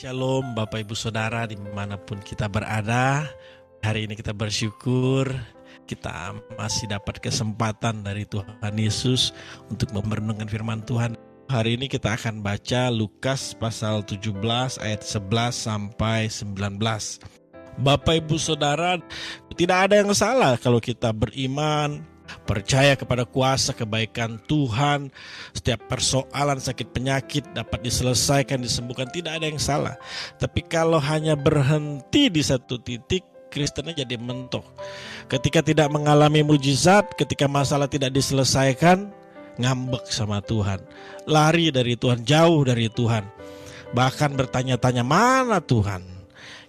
Shalom Bapak Ibu Saudara di mana pun kita berada. Hari ini kita bersyukur kita masih dapat kesempatan dari Tuhan Yesus untuk memerenungkan firman Tuhan. Hari ini kita akan baca Lukas pasal 17 ayat 11 sampai 19 Bapak Ibu Saudara tidak ada yang salah kalau kita beriman percaya kepada kuasa kebaikan Tuhan, setiap persoalan sakit penyakit dapat diselesaikan, disembuhkan, tidak ada yang salah. Tapi kalau hanya berhenti di satu titik, Kristennya jadi mentok. Ketika tidak mengalami mujizat, ketika masalah tidak diselesaikan, ngambek sama Tuhan. Lari dari Tuhan, jauh dari Tuhan. Bahkan bertanya-tanya, mana Tuhan?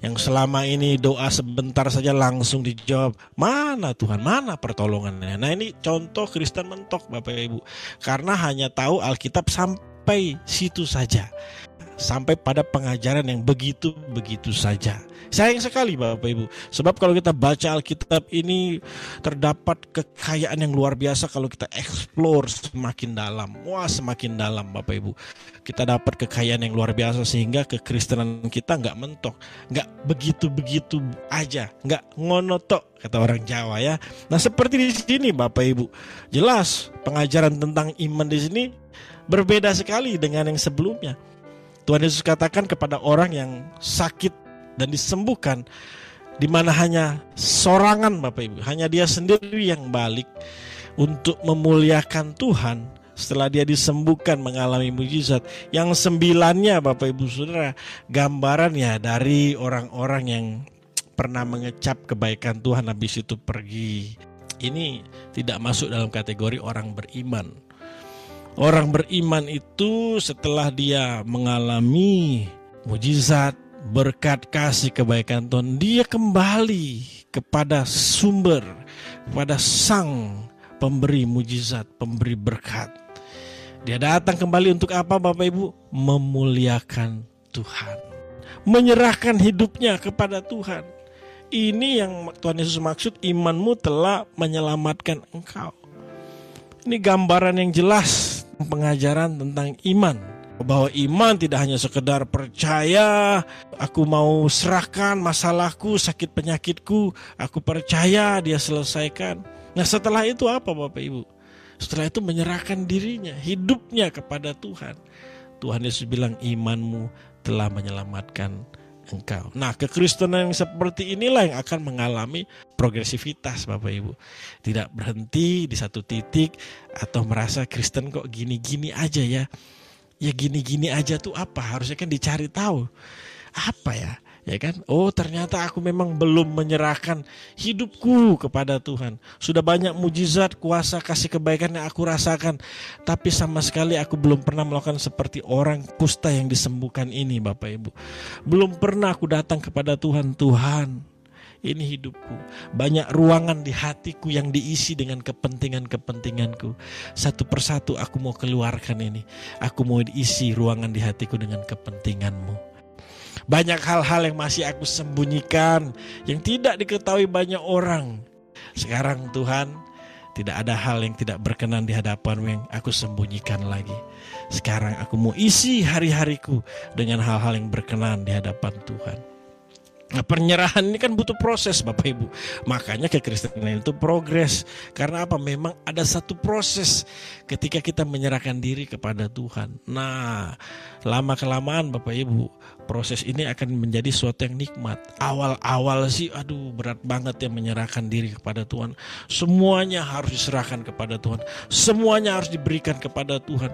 Yang selama ini doa sebentar saja langsung dijawab mana Tuhan? Mana pertolongannya? Nah ini contoh Kristen mentok Bapak Ibu. Karena hanya tahu Alkitab sampai situ saja sampai pada pengajaran yang begitu-begitu saja. Sayang sekali Bapak Ibu, sebab kalau kita baca Alkitab ini terdapat kekayaan yang luar biasa kalau kita explore semakin dalam. Wah, semakin dalam Bapak Ibu. Kita dapat kekayaan yang luar biasa sehingga kekristenan kita nggak mentok, nggak begitu-begitu aja, nggak ngonotok kata orang Jawa ya. Nah, seperti di sini Bapak Ibu. Jelas pengajaran tentang iman di sini berbeda sekali dengan yang sebelumnya Tuhan Yesus katakan kepada orang yang sakit dan disembuhkan di mana hanya sorangan Bapak Ibu, hanya dia sendiri yang balik untuk memuliakan Tuhan. Setelah dia disembuhkan mengalami mujizat. Yang sembilannya Bapak Ibu Saudara gambarannya dari orang-orang yang pernah mengecap kebaikan Tuhan habis itu pergi. Ini tidak masuk dalam kategori orang beriman Orang beriman itu setelah dia mengalami mujizat, berkat kasih kebaikan Tuhan, dia kembali kepada sumber, kepada sang pemberi mujizat, pemberi berkat. Dia datang kembali untuk apa Bapak Ibu? Memuliakan Tuhan. Menyerahkan hidupnya kepada Tuhan. Ini yang Tuhan Yesus maksud imanmu telah menyelamatkan engkau. Ini gambaran yang jelas pengajaran tentang iman. Bahwa iman tidak hanya sekedar percaya aku mau serahkan masalahku sakit penyakitku aku percaya dia selesaikan. Nah setelah itu apa Bapak Ibu? Setelah itu menyerahkan dirinya hidupnya kepada Tuhan. Tuhan Yesus bilang imanmu telah menyelamatkan engkau. Nah, kekristenan yang seperti inilah yang akan mengalami progresivitas Bapak Ibu. Tidak berhenti di satu titik atau merasa Kristen kok gini-gini aja ya. Ya gini-gini aja tuh apa? Harusnya kan dicari tahu. Apa ya? Ya kan? Oh, ternyata aku memang belum menyerahkan hidupku kepada Tuhan. Sudah banyak mujizat, kuasa, kasih kebaikan yang aku rasakan, tapi sama sekali aku belum pernah melakukan seperti orang kusta yang disembuhkan ini, Bapak Ibu. Belum pernah aku datang kepada Tuhan, Tuhan, ini hidupku. Banyak ruangan di hatiku yang diisi dengan kepentingan-kepentinganku. Satu persatu aku mau keluarkan ini. Aku mau diisi ruangan di hatiku dengan kepentinganmu. Banyak hal-hal yang masih aku sembunyikan yang tidak diketahui banyak orang. Sekarang Tuhan, tidak ada hal yang tidak berkenan di hadapanmu yang aku sembunyikan lagi. Sekarang aku mau isi hari-hariku dengan hal-hal yang berkenan di hadapan Tuhan. Nah, penyerahan ini kan butuh proses Bapak Ibu. Makanya kekristenan itu progres. Karena apa? Memang ada satu proses ketika kita menyerahkan diri kepada Tuhan. Nah, lama kelamaan Bapak Ibu, proses ini akan menjadi suatu yang nikmat. Awal-awal sih aduh berat banget ya menyerahkan diri kepada Tuhan. Semuanya harus diserahkan kepada Tuhan. Semuanya harus diberikan kepada Tuhan.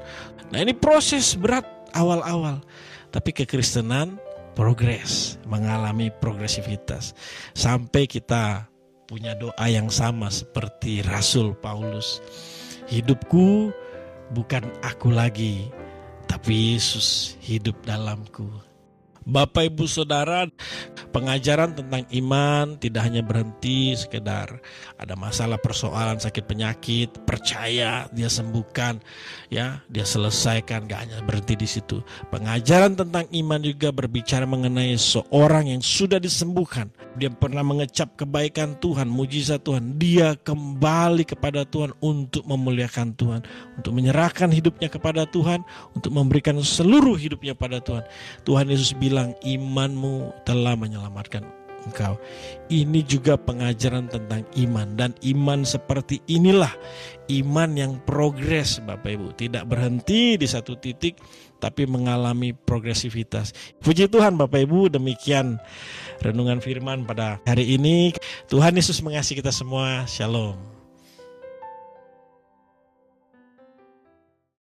Nah, ini proses berat awal-awal. Tapi kekristenan progres, mengalami progresivitas sampai kita punya doa yang sama seperti Rasul Paulus. Hidupku bukan aku lagi, tapi Yesus hidup dalamku. Bapak Ibu Saudara, pengajaran tentang iman tidak hanya berhenti sekedar ada masalah persoalan sakit penyakit, percaya dia sembuhkan, ya, dia selesaikan, gak hanya berhenti di situ. Pengajaran tentang iman juga berbicara mengenai seorang yang sudah disembuhkan. Dia pernah mengecap kebaikan Tuhan, mujizat Tuhan. Dia kembali kepada Tuhan untuk memuliakan Tuhan, untuk menyerahkan hidupnya kepada Tuhan, untuk memberikan seluruh hidupnya pada Tuhan. Tuhan Yesus bilang bilang imanmu telah menyelamatkan engkau. Ini juga pengajaran tentang iman dan iman seperti inilah iman yang progres Bapak Ibu, tidak berhenti di satu titik tapi mengalami progresivitas. Puji Tuhan Bapak Ibu, demikian renungan firman pada hari ini. Tuhan Yesus mengasihi kita semua. Shalom.